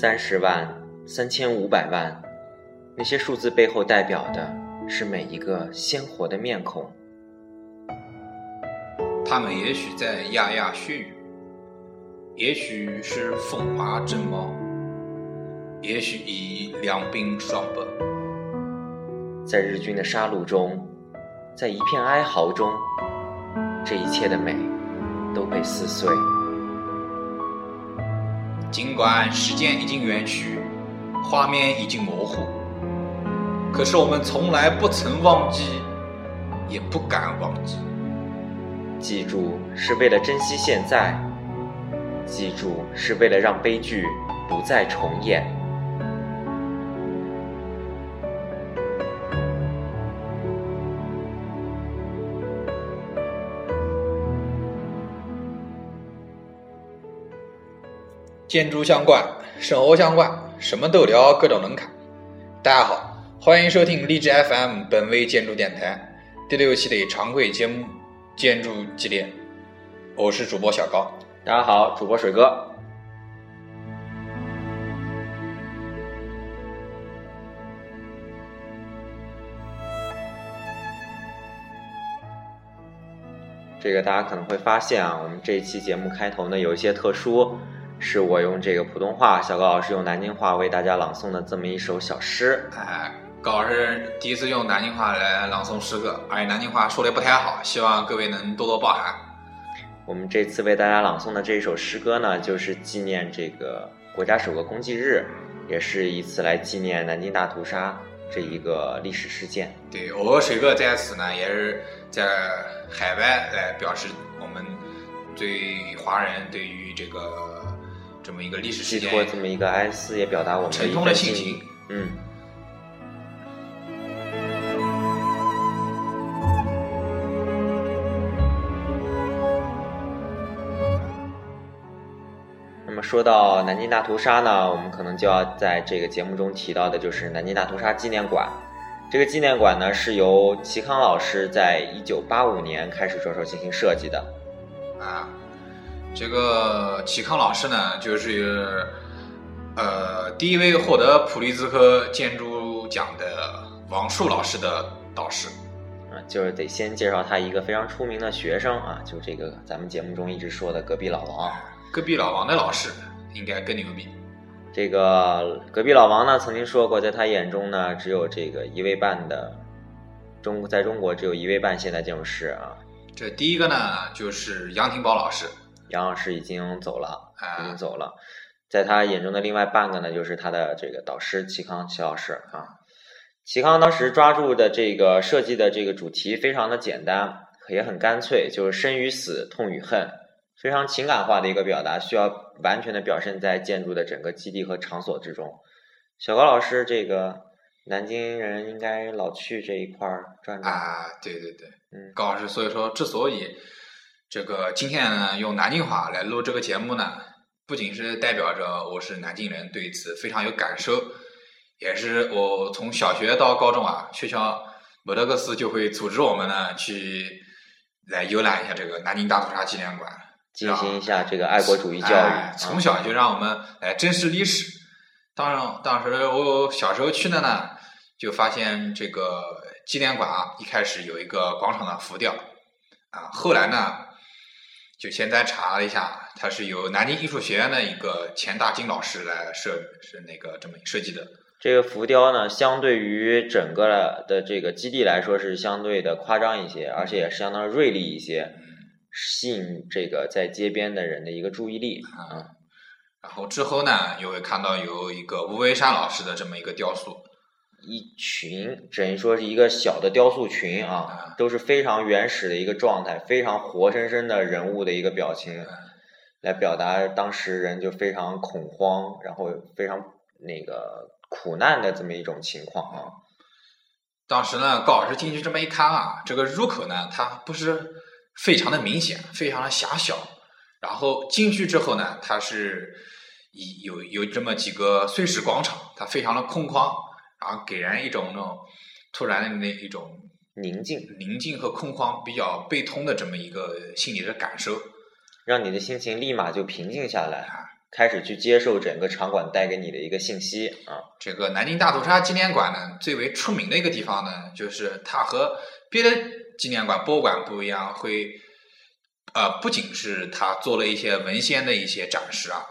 三十万、三千五百万，那些数字背后代表的是每一个鲜活的面孔。他们也许在牙牙学语，也许是风华正茂，也许已两鬓霜白。在日军的杀戮中，在一片哀嚎中，这一切的美都被撕碎。尽管时间已经远去，画面已经模糊，可是我们从来不曾忘记，也不敢忘记。记住是为了珍惜现在，记住是为了让悲剧不再重演。建筑相关，生活相关，什么都聊，各种能侃。大家好，欢迎收听荔枝 FM 本位建筑电台第六期的常规节目《建筑系列》，我是主播小高。大家好，主播水哥。这个大家可能会发现啊，我们这一期节目开头呢有一些特殊。是我用这个普通话，小高老师用南京话为大家朗诵的这么一首小诗。哎，高老师第一次用南京话来朗诵诗歌，而且南京话说的不太好，希望各位能多多包涵。我们这次为大家朗诵的这一首诗歌呢，就是纪念这个国家首个公祭日，也是一次来纪念南京大屠杀这一个历史事件。对，我和水哥在此呢，也是在海外来表示我们对华人对于这个。这么一个历史事件，寄托这么一个哀思，也表达我们沉痛的心情。嗯。那么说到南京大屠杀呢，我们可能就要在这个节目中提到的，就是南京大屠杀纪念馆。这个纪念馆呢，是由齐康老师在一九八五年开始着手进行设计的。啊。这个齐康老师呢，就是呃第一位获得普利兹克建筑奖的王树老师的导师啊，就是得先介绍他一个非常出名的学生啊，就这个咱们节目中一直说的隔壁老王。隔壁老王的老师应该更牛逼。这个隔壁老王呢，曾经说过，在他眼中呢，只有这个一位半的中，在中国只有一位半现代建筑师啊。这第一个呢，就是杨廷宝老师。杨老师已经走了，已经走了。在他眼中的另外半个呢，就是他的这个导师齐康齐老师啊。齐康当时抓住的这个设计的这个主题非常的简单，也很干脆，就是生与死、痛与恨，非常情感化的一个表达，需要完全的表现在建筑的整个基地和场所之中。小高老师，这个南京人应该老去这一块儿转转啊。对对对，嗯，高老师，所以说之所以。这个今天呢，用南京话来录这个节目呢，不仅是代表着我是南京人，对此非常有感受，也是我从小学到高中啊，学校莫德克斯就会组织我们呢去来游览一下这个南京大屠杀纪念馆，进行一下这个爱国主义教育。从小就让我们来珍视历史。当然当时我小时候去的呢，就发现这个纪念馆啊，一开始有一个广场的浮雕啊，后来呢。就现在查了一下，它是由南京艺术学院的一个钱大金老师来设是那个这么设计的。这个浮雕呢，相对于整个的这个基地来说是相对的夸张一些，而且也相当锐利一些，吸引这个在街边的人的一个注意力啊。然后之后呢，又会看到有一个吴为山老师的这么一个雕塑。一群等于说是一个小的雕塑群啊，都是非常原始的一个状态，非常活生生的人物的一个表情，来表达当时人就非常恐慌，然后非常那个苦难的这么一种情况啊。当时呢，高老师进去这么一看啊，这个入口呢，它不是非常的明显，非常的狭小，然后进去之后呢，它是一有有这么几个碎石广场，它非常的空旷。然后给人一种那种突然的那一种宁静、宁静和空旷、比较被通的这么一个心理的感受，让你的心情立马就平静下来。开始去接受整个场馆带给你的一个信息啊。这个南京大屠杀纪念馆呢，最为出名的一个地方呢，就是它和别的纪念馆、博物馆不一样，会呃，不仅是它做了一些文献的一些展示啊，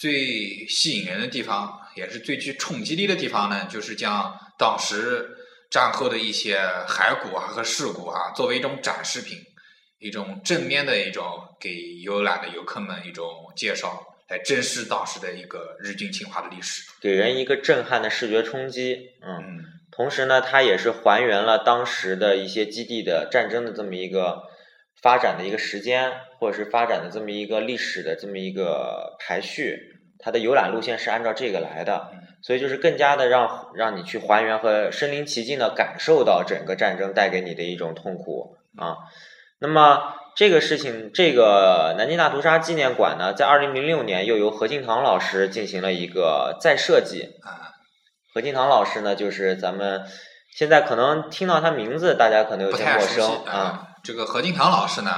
最吸引人的地方，也是最具冲击力的地方呢，就是将当时战后的一些骸骨啊和尸骨啊，作为一种展示品，一种正面的一种给游览的游客们一种介绍。来正视当时的一个日军侵华的历史，给人一个震撼的视觉冲击。嗯，同时呢，它也是还原了当时的一些基地的战争的这么一个发展的一个时间，或者是发展的这么一个历史的这么一个排序。它的游览路线是按照这个来的，所以就是更加的让让你去还原和身临其境的感受到整个战争带给你的一种痛苦啊。那么。这个事情，这个南京大屠杀纪念馆呢，在二零零六年又由何敬堂老师进行了一个再设计。啊，何敬堂老师呢，就是咱们现在可能听到他名字，大家可能有些陌生啊。这个何敬堂老师呢，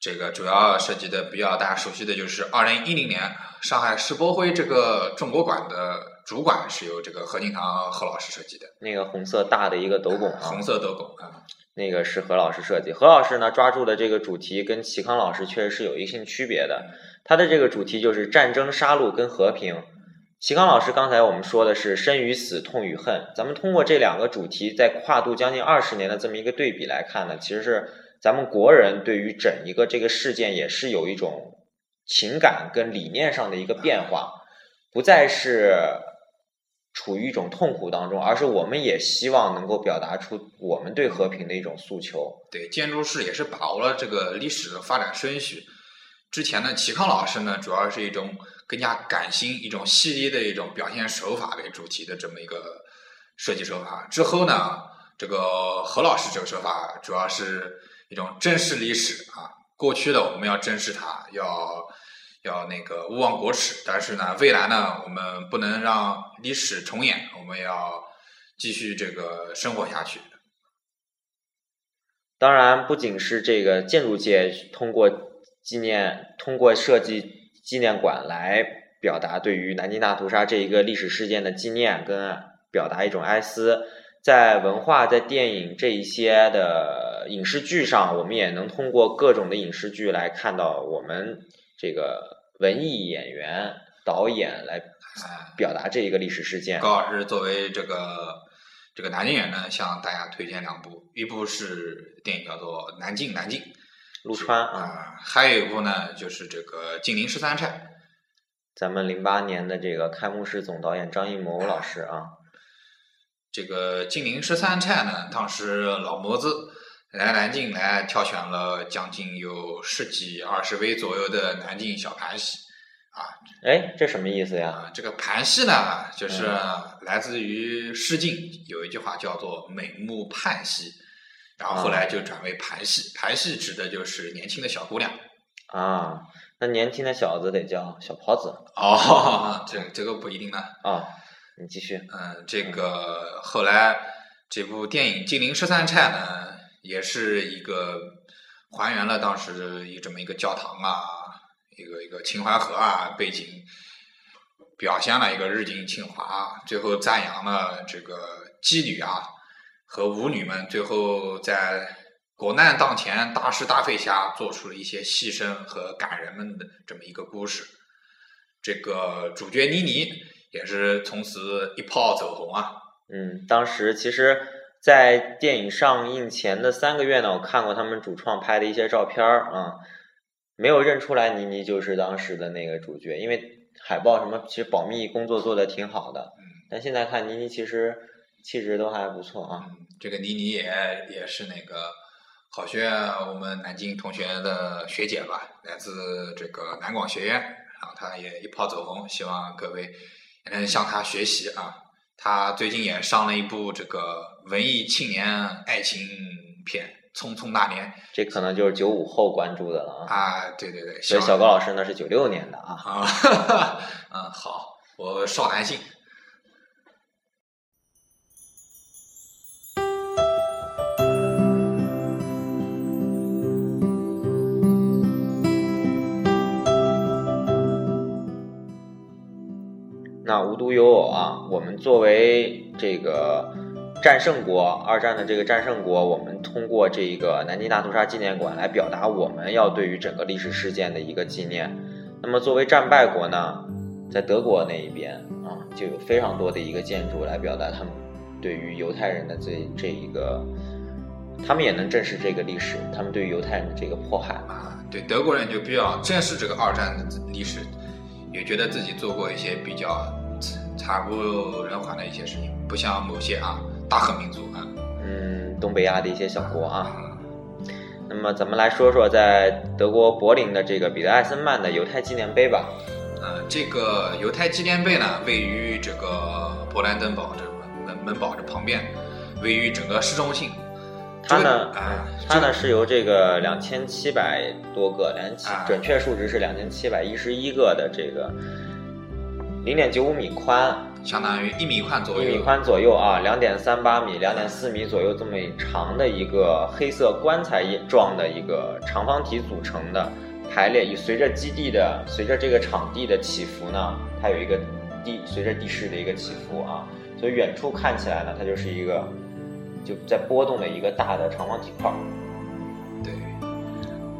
这个主要涉及的比较大家熟悉的就是二零一零年上海世博会这个中国馆的主管是由这个何敬堂何老师设计的，那个红色大的一个斗拱，啊红色斗拱啊。那个是何老师设计，何老师呢抓住的这个主题跟齐康老师确实是有一定区别的。他的这个主题就是战争、杀戮跟和平。齐康老师刚才我们说的是生与死、痛与恨。咱们通过这两个主题，在跨度将近二十年的这么一个对比来看呢，其实是咱们国人对于整一个这个事件也是有一种情感跟理念上的一个变化，不再是。处于一种痛苦当中，而是我们也希望能够表达出我们对和平的一种诉求。对，建筑师也是把握了这个历史的发展顺序。之前呢，齐康老师呢，主要是一种更加感性、一种细腻的一种表现手法为主题的这么一个设计手法。之后呢，这个何老师这个手法主要是一种正视历史啊，过去的我们要正视它，要。要那个勿忘国耻，但是呢，未来呢，我们不能让历史重演，我们要继续这个生活下去。当然，不仅是这个建筑界通过纪念、通过设计纪念馆来表达对于南京大屠杀这一个历史事件的纪念，跟表达一种哀思，在文化、在电影这一些的影视剧上，我们也能通过各种的影视剧来看到我们这个。文艺演员、导演来表达这一个历史事件。高老师作为这个这个南京人呢，向大家推荐两部，一部是电影叫做《南京南京》，陆川啊，还有一部呢就是这个《金陵十三钗》。咱们零八年的这个开幕式总导演张艺谋老师啊，这个《金陵十三钗》呢，当时老模子。来南京来挑选了将近有十几二十位左右的南京小盘戏，啊，哎，这什么意思呀？这个盘戏呢，就是来自于《诗经》，有一句话叫做“美目盼兮”，然后后来就转为盘戏。盘戏指的就是年轻的小姑娘。啊，那年轻的小子得叫小袍子。哦，这这个不一定呢。啊，你继续。嗯，这个后来这部电影《金陵十三钗》呢。也是一个还原了当时一这么一个教堂啊，一个一个秦淮河啊背景，表现了一个日军侵华，最后赞扬了这个妓女啊和舞女们最后在国难当前、大是大非下做出了一些牺牲和感人们的这么一个故事。这个主角妮妮也是从此一炮走红啊。嗯，当时其实。在电影上映前的三个月呢，我看过他们主创拍的一些照片儿啊，没有认出来倪妮就是当时的那个主角，因为海报什么其实保密工作做的挺好的。但现在看倪妮其实气质都还不错啊。这个倪妮也也是那个好学我们南京同学的学姐吧，来自这个南广学院，然后她也一炮走红，希望各位也能向他学习啊。他最近也上了一部这个。文艺青年爱情片《匆匆那年》，这可能就是九五后关注的了啊！啊，对对对，所以小高老师那是九六年的啊。啊，嗯，好，我少男性。那无独有偶啊，我们作为这个战胜国，二战的这个战胜国，我们通过这个南京大屠杀纪念馆来表达我们要对于整个历史事件的一个纪念。那么作为战败国呢，在德国那一边啊，就有非常多的一个建筑来表达他们对于犹太人的这这一个，他们也能正视这个历史，他们对于犹太人的这个迫害啊，对德国人就比较正视这个二战的历史。也觉得自己做过一些比较惨不忍寰的一些事情，不像某些啊大和民族啊，嗯，东北亚的一些小国啊。那么咱们来说说在德国柏林的这个彼得艾森曼的犹太纪念碑吧。呃，这个犹太纪念碑呢，位于这个勃兰登堡这门门堡的旁边，位于整个市中心。它呢，它呢是由这个两千七百多个，两千准确数值是两千七百一十一个的这个零点九五米宽，相当于一米宽左右，一米宽左右啊，两点三八米、两点四米左右这么长的一个黑色棺材状的一个长方体组成的排列，以随着基地的随着这个场地的起伏呢，它有一个地随着地势的一个起伏啊，所以远处看起来呢，它就是一个。就在波动的一个大的长方体块。对，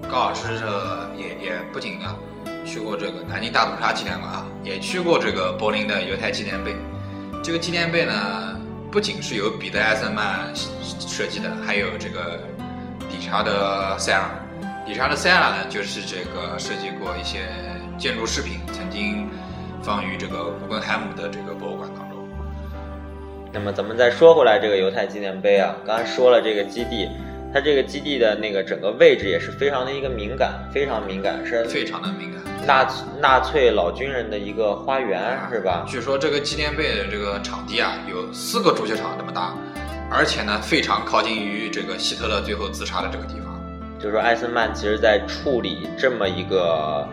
高老师这也也不仅啊去过这个南京大屠杀纪念馆啊，也去过这个柏林的犹太纪念碑。这个纪念碑呢，不仅是由彼得艾森曼设计的，还有这个理查德塞尔。理查德塞尔呢，就是这个设计过一些建筑饰品，曾经放于这个古根海姆的这个博物馆当中。那么咱们再说回来，这个犹太纪念碑啊，刚才说了这个基地，它这个基地的那个整个位置也是非常的一个敏感，非常敏感，是非常的敏感。纳纳粹老军人的一个花园，是吧？据说这个纪念碑的这个场地啊，有四个足球场这么大，而且呢，非常靠近于这个希特勒最后自杀的这个地方。就是说，艾森曼其实在处理这么一个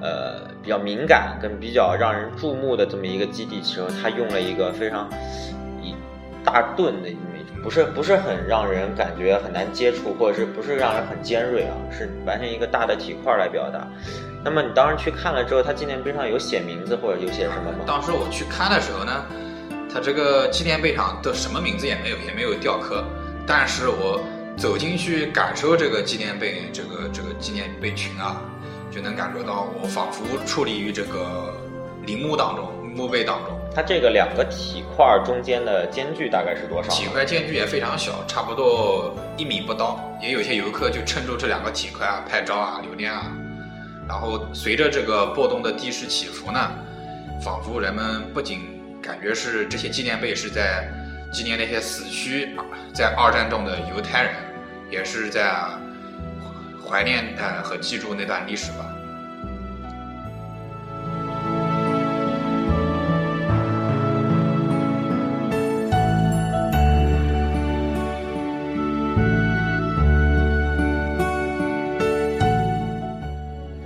呃比较敏感跟比较让人注目的这么一个基地时候，他用了一个非常。大盾的不是不是很让人感觉很难接触，或者是不是让人很尖锐啊？是完全一个大的体块来表达。那么你当时去看了之后，它纪念碑上有写名字或者有写什么吗？当时我去看的时候呢，它这个纪念碑上的什么名字也没有，也没有雕刻。但是我走进去感受这个纪念碑，这个这个纪念碑群啊，就能感受到我仿佛矗立于这个陵墓当中。墓碑当中，它这个两个体块中间的间距大概是多少？体块间距也非常小，差不多一米不到。也有些游客就趁住这两个体块啊拍照啊留念啊。然后随着这个波动的地势起伏呢，仿佛人们不仅感觉是这些纪念碑是在纪念那些死去在二战中的犹太人，也是在怀念呃和记住那段历史吧。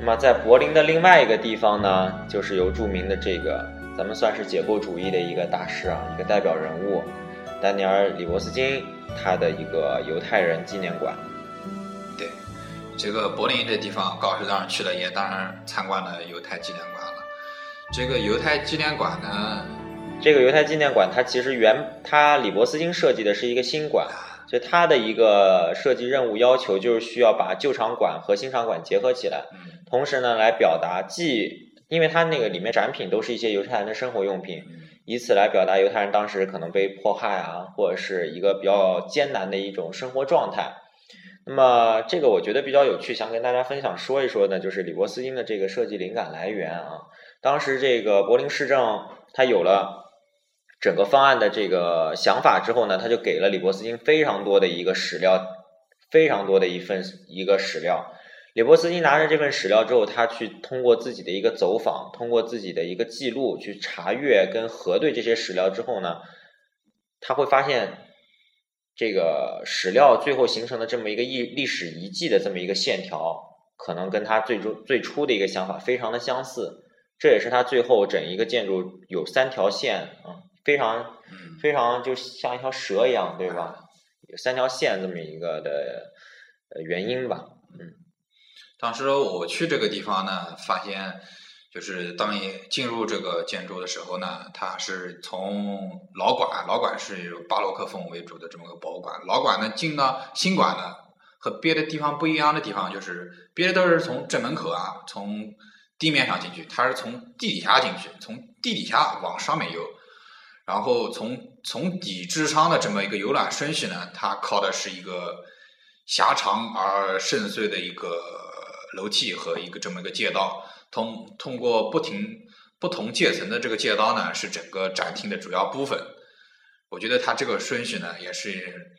么在柏林的另外一个地方呢，就是由著名的这个咱们算是解构主义的一个大师啊，一个代表人物，丹尼尔·里伯斯金他的一个犹太人纪念馆。对，这个柏林这地方，高老师当然去了，也当然参观了犹太纪念馆了。这个犹太纪念馆呢，这个犹太纪念馆它其实原它里伯斯金设计的是一个新馆，所以它的一个设计任务要求就是需要把旧场馆和新场馆结合起来。同时呢，来表达既，因为它那个里面展品都是一些犹太人的生活用品，以此来表达犹太人当时可能被迫害啊，或者是一个比较艰难的一种生活状态。那么这个我觉得比较有趣，想跟大家分享说一说呢，就是李伯斯金的这个设计灵感来源啊。当时这个柏林市政它有了整个方案的这个想法之后呢，他就给了李伯斯金非常多的一个史料，非常多的一份一个史料。李伯斯金拿着这份史料之后，他去通过自己的一个走访，通过自己的一个记录去查阅跟核对这些史料之后呢，他会发现这个史料最后形成的这么一个历历史遗迹的这么一个线条，可能跟他最终最初的一个想法非常的相似。这也是他最后整一个建筑有三条线啊，非常非常就像一条蛇一样，对吧？有三条线这么一个的呃原因吧，嗯。当时我去这个地方呢，发现就是当你进入这个建筑的时候呢，它是从老馆，老馆是巴洛克风为主的这么个博物馆。老馆呢进到新馆呢，和别的地方不一样的地方就是，别的都是从正门口啊，从地面上进去，它是从地底下进去，从地底下往上面游。然后从从底至上的这么一个游览顺序呢，它靠的是一个狭长而深邃的一个楼梯和一个这么一个街道，通通过不停不同阶层的这个街道呢，是整个展厅的主要部分。我觉得它这个顺序呢，也是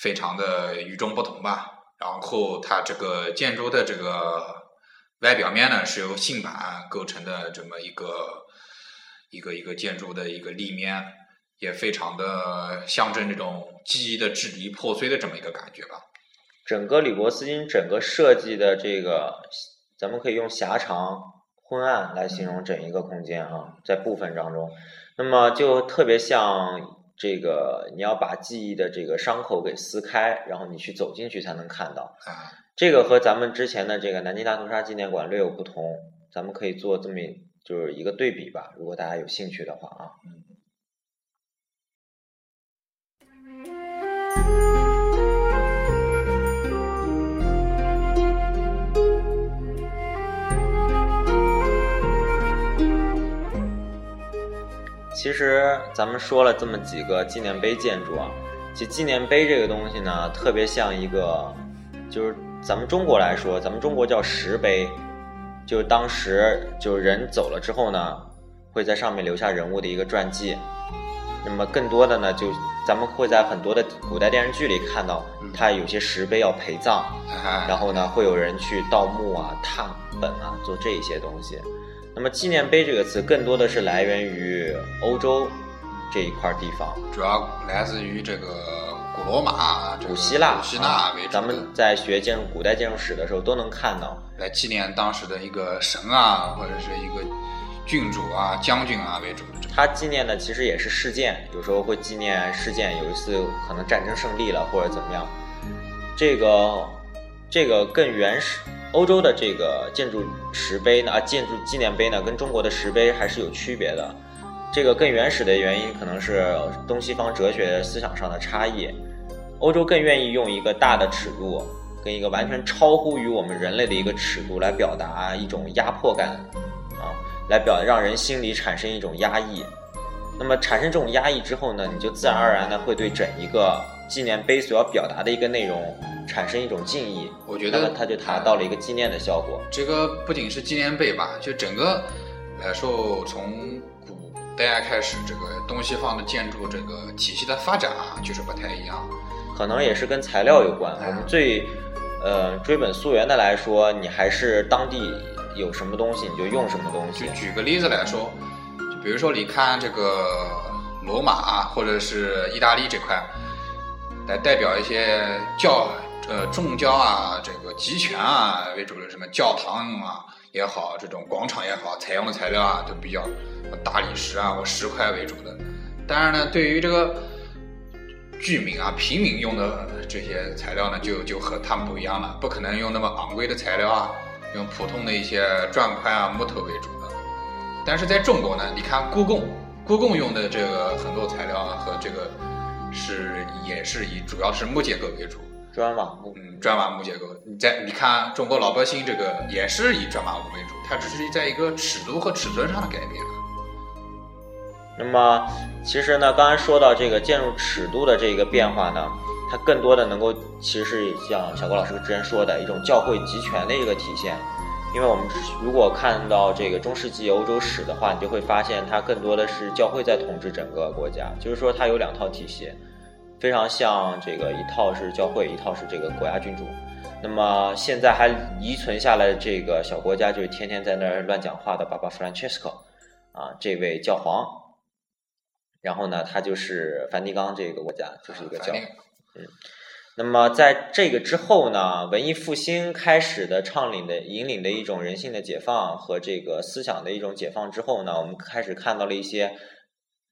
非常的与众不同吧。然后它这个建筑的这个外表面呢，是由锌板构成的这么一个。一个一个建筑的一个立面，也非常的象征这种记忆的支离破碎的这么一个感觉吧。整个李伯斯金整个设计的这个，咱们可以用狭长、昏暗来形容整一个空间啊，在部分当中，那么就特别像这个，你要把记忆的这个伤口给撕开，然后你去走进去才能看到。啊，这个和咱们之前的这个南京大屠杀纪念馆略有不同，咱们可以做这么。就是一个对比吧，如果大家有兴趣的话啊。嗯。其实咱们说了这么几个纪念碑建筑啊，其实纪念碑这个东西呢，特别像一个，就是咱们中国来说，咱们中国叫石碑。就当时就人走了之后呢，会在上面留下人物的一个传记。那么更多的呢，就咱们会在很多的古代电视剧里看到，他有些石碑要陪葬，然后呢，会有人去盗墓啊、拓本啊，做这一些东西。那么纪念碑这个词，更多的是来源于欧洲这一块地方，主要来自于这个。古罗马、古希腊、古希腊为主咱们在学建筑、古代建筑史的时候都能看到，来纪念当时的一个神啊，或者是一个郡主啊、将军啊为主的。他纪念的其实也是事件，有时候会纪念事件，有一次可能战争胜利了或者怎么样。这个这个更原始，欧洲的这个建筑石碑呢，啊，建筑纪念碑呢，跟中国的石碑还是有区别的。这个更原始的原因可能是东西方哲学思想上的差异，欧洲更愿意用一个大的尺度，跟一个完全超乎于我们人类的一个尺度来表达一种压迫感，啊，来表让人心里产生一种压抑。那么产生这种压抑之后呢，你就自然而然的会对整一个纪念碑所要表达的一个内容产生一种敬意。我觉得它就达到了一个纪念的效果。这个不仅是纪念碑吧，就整个来说从。古代开始这个东西方的建筑这个体系的发展啊，就是不太一样，可能也是跟材料有关。我们最呃追本溯源的来说，你还是当地有什么东西你就用什么东西。就举个例子来说，就比如说你看这个罗马啊，或者是意大利这块，来代表一些教呃宗教啊，这个集权啊为主的什么教堂啊也好，这种广场也好，采用的材料啊都比较。大理石啊或石块为主的，当然呢，对于这个居民啊、平民用的这些材料呢，就就和他们不一样了，不可能用那么昂贵的材料啊，用普通的一些砖块啊、木头为主的。但是在中国呢，你看故宫，故宫用的这个很多材料啊，和这个是也是以主要是木结构为主，砖瓦木，嗯，砖瓦木结构。你在你看中国老百姓这个也是以砖瓦木为主，它只是在一个尺度和尺寸上的改变。那么，其实呢，刚才说到这个建筑尺度的这个变化呢，它更多的能够，其实是像小郭老师之前说的一种教会集权的一个体现。因为我们如果看到这个中世纪欧洲史的话，你就会发现它更多的是教会在统治整个国家，就是说它有两套体系，非常像这个一套是教会，一套是这个国家君主。那么现在还遗存下来的这个小国家，就是天天在那儿乱讲话的巴巴弗兰切斯科啊，这位教皇。然后呢，他就是梵蒂冈这个国家，就是一个教，嗯，那么在这个之后呢，文艺复兴开始的倡领的引领的一种人性的解放和这个思想的一种解放之后呢，我们开始看到了一些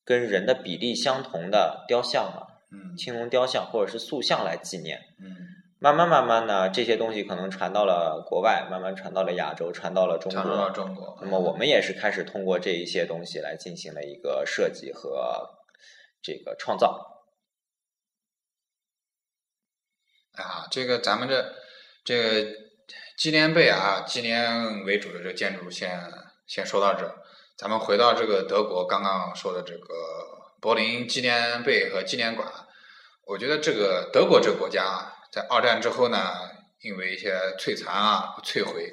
跟人的比例相同的雕像啊，嗯，青龙雕像或者是塑像来纪念，嗯，慢慢慢慢呢，这些东西可能传到了国外，慢慢传到了亚洲，传到了中国。传到了中国。那么我们也是开始通过这一些东西来进行了一个设计和这个创造。啊，这个咱们这这个纪念碑啊，纪念为主的这个建筑先先说到这儿。咱们回到这个德国刚刚说的这个柏林纪念碑和纪念馆，我觉得这个德国这个国家啊在二战之后呢，因为一些摧残啊、摧毁，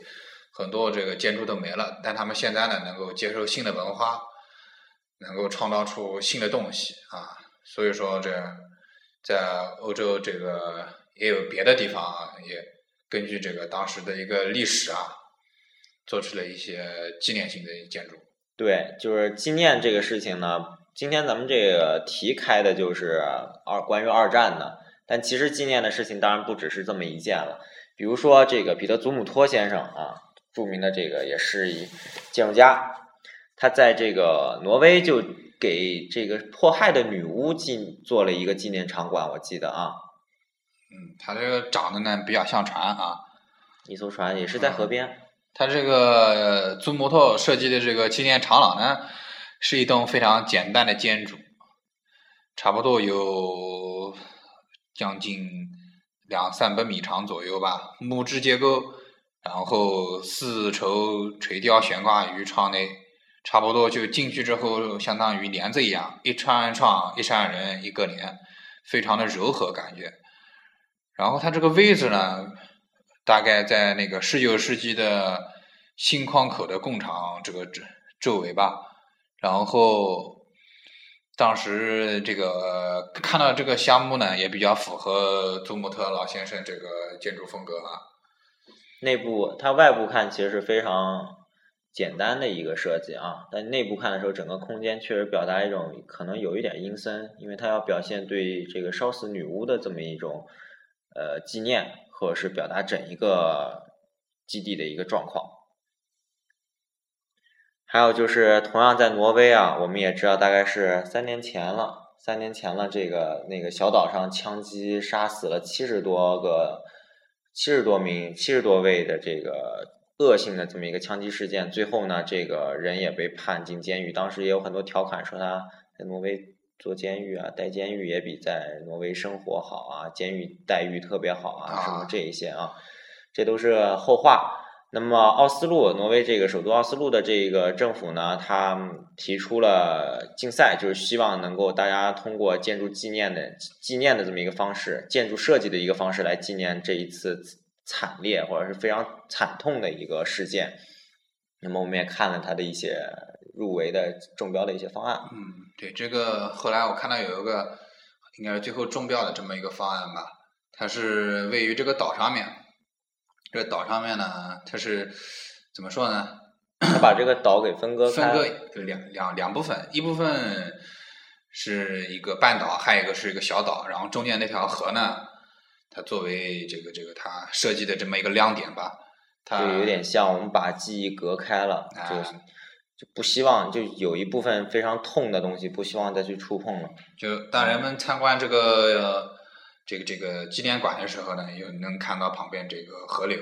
很多这个建筑都没了。但他们现在呢，能够接受新的文化，能够创造出新的东西啊。所以说，这在欧洲这个也有别的地方啊，也根据这个当时的一个历史啊，做出了一些纪念性的建筑。对，就是纪念这个事情呢。今天咱们这个题开的就是二关于二战的，但其实纪念的事情当然不只是这么一件了。比如说这个彼得祖姆托先生啊，著名的这个也是一建筑家，他在这个挪威就给这个迫害的女巫进做了一个纪念场馆，我记得啊。嗯，他这个长得呢比较像船啊，一艘船也是在河边。他这个祖姆托设计的这个纪念长廊呢，是一栋非常简单的建筑，差不多有将近两三百米长左右吧，木质结构，然后丝绸垂吊悬挂于窗内，差不多就进去之后相当于帘子一样，一扇窗一扇人一个帘，非常的柔和感觉。然后它这个位置呢。大概在那个十九世纪的新矿口的工厂这个周周围吧，然后当时这个看到这个项目呢，也比较符合祖姆特老先生这个建筑风格啊。内部它外部看其实是非常简单的一个设计啊，但内部看的时候，整个空间确实表达一种可能有一点阴森，因为它要表现对这个烧死女巫的这么一种呃纪念。或者是表达整一个基地的一个状况，还有就是同样在挪威啊，我们也知道大概是三年前了，三年前了，这个那个小岛上枪击杀死了七十多个、七十多名、七十多位的这个恶性的这么一个枪击事件，最后呢，这个人也被判进监狱，当时也有很多调侃说他在挪威。做监狱啊，待监狱也比在挪威生活好啊，监狱待遇特别好啊，什么这一些啊，这都是后话。那么奥斯陆，挪威这个首都奥斯陆的这个政府呢，他提出了竞赛，就是希望能够大家通过建筑纪念的纪念的这么一个方式，建筑设计的一个方式来纪念这一次惨烈或者是非常惨痛的一个事件。那么我们也看了他的一些入围的中标的一些方案。嗯。对这个，后来我看到有一个，应该是最后中标的这么一个方案吧。它是位于这个岛上面，这个岛上面呢，它是怎么说呢？它把这个岛给分割分割两两两部分，一部分是一个半岛，还有一个是一个小岛，然后中间那条河呢，它作为这个这个它设计的这么一个亮点吧。它就有点像我们把记忆隔开了，就。就不希望就有一部分非常痛的东西，不希望再去触碰了。就当人们参观这个这个这个纪念馆的时候呢，又能看到旁边这个河流，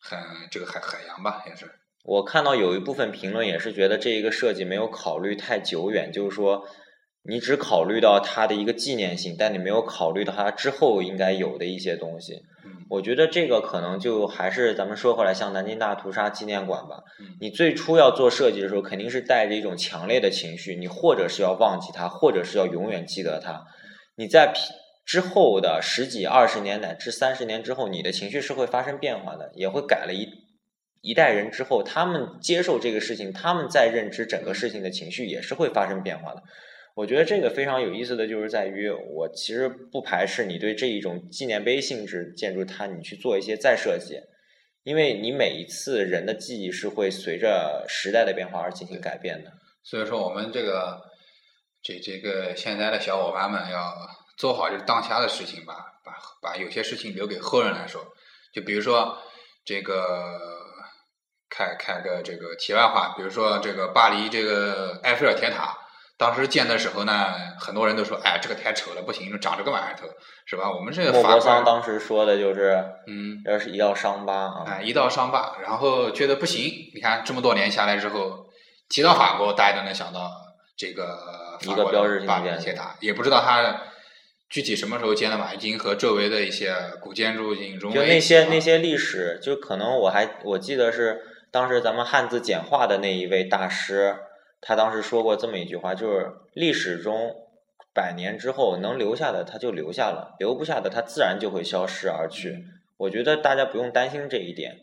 很这个海海洋吧，也是。我看到有一部分评论也是觉得这一个设计没有考虑太久远，就是说你只考虑到它的一个纪念性，但你没有考虑到它之后应该有的一些东西。我觉得这个可能就还是咱们说回来，像南京大屠杀纪念馆吧。你最初要做设计的时候，肯定是带着一种强烈的情绪，你或者是要忘记它，或者是要永远记得它。你在之后的十几、二十年乃至三十年之后，你的情绪是会发生变化的，也会改了一一代人之后，他们接受这个事情，他们在认知整个事情的情绪也是会发生变化的。我觉得这个非常有意思的就是在于，我其实不排斥你对这一种纪念碑性质建筑，它你去做一些再设计，因为你每一次人的记忆是会随着时代的变化而进行改变的。所以说，我们这个这这个现在的小伙伴们要做好就是当下的事情吧，把把有些事情留给后人来说。就比如说这个开开个这个题外话，比如说这个巴黎这个埃菲尔铁塔。当时建的时候呢，很多人都说：“哎，这个太丑了，不行，长这个玩意儿头，是吧？”我们这个莫泊桑当时说的就是，嗯，要是一道伤疤啊，哎，一道伤疤，然后觉得不行。你看这么多年下来之后，提到法国，大家都能想到这个一个标志性的铁塔，也不知道它具体什么时候建的嘛，已经和周围的一些古建筑已经融为就那些那些历史，就可能我还我记得是当时咱们汉字简化的那一位大师。他当时说过这么一句话，就是历史中百年之后能留下的，他就留下了；留不下的，他自然就会消失而去。我觉得大家不用担心这一点。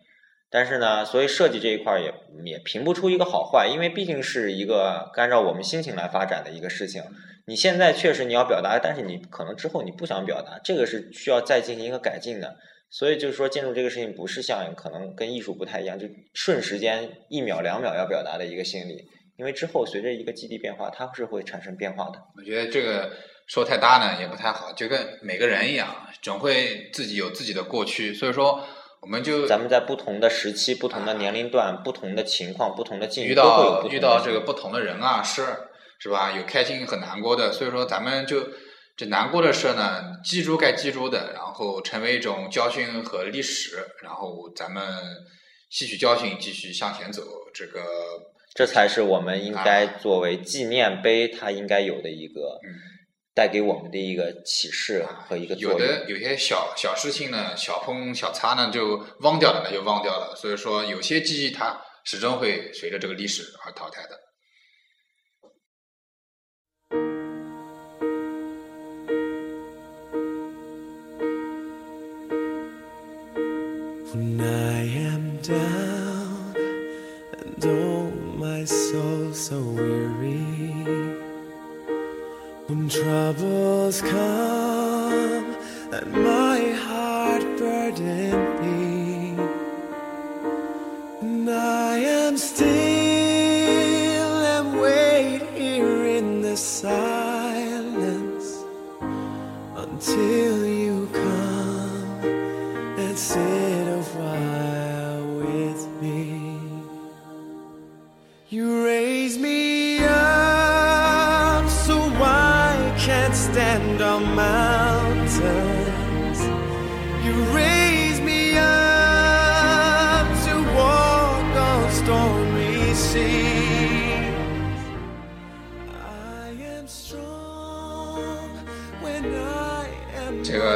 但是呢，所以设计这一块也也评不出一个好坏，因为毕竟是一个按照我们心情来发展的一个事情。你现在确实你要表达，但是你可能之后你不想表达，这个是需要再进行一个改进的。所以就是说，建筑这个事情不是像可能跟艺术不太一样，就瞬时间一秒两秒要表达的一个心理。因为之后随着一个基地变化，它是会产生变化的。我觉得这个说太大呢也不太好，就跟每个人一样，总会自己有自己的过去。所以说，我们就咱们在不同的时期、不同的年龄段、不同的情况、不同的境遇，遇到遇到这个不同的人啊事儿，是吧？有开心很难过的。所以说，咱们就这难过的事呢，记住该记住的，然后成为一种教训和历史，然后咱们吸取教训，继续向前走。这个。这才是我们应该作为纪念碑，它应该有的一个嗯带给我们的一个启示和一个。有的有些小小事情呢，小碰小擦呢，就忘掉了，那就忘掉了。所以说，有些记忆它始终会随着这个历史而淘汰的。So weary when troubles come and my heart burden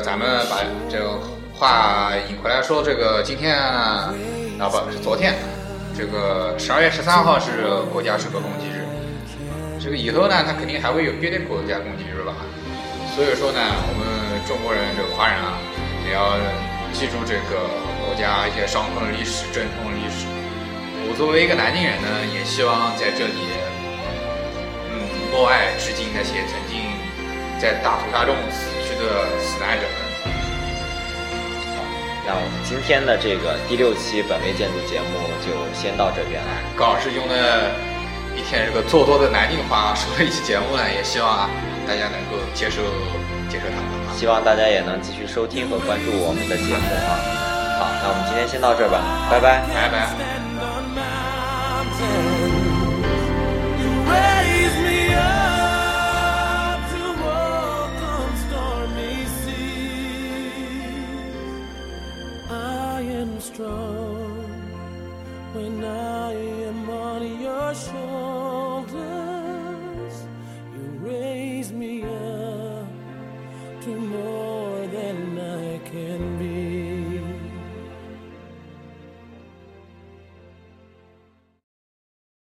咱们把这个话引回来说，这个今天啊不是昨天。这个十二月十三号是国家社科公祭日，这个以后呢，它肯定还会有别的国家公祭日吧？所以说呢，我们中国人这个华人啊，也要记住这个国家一些伤痛的历史、阵痛的历史。我作为一个南京人呢，也希望在这里，嗯，默哀致敬那些曾经在大屠杀中死去的死难者们。那我们今天的这个第六期本位建筑节目就先到这边了。高老师用了一天这个做多的南京话说了一期节目呢，也希望啊大家能够接受接受他们啊。希望大家也能继续收听和关注我们的节目啊。好，那我们今天先到这儿吧，拜拜，拜拜。When I am on your shoulders.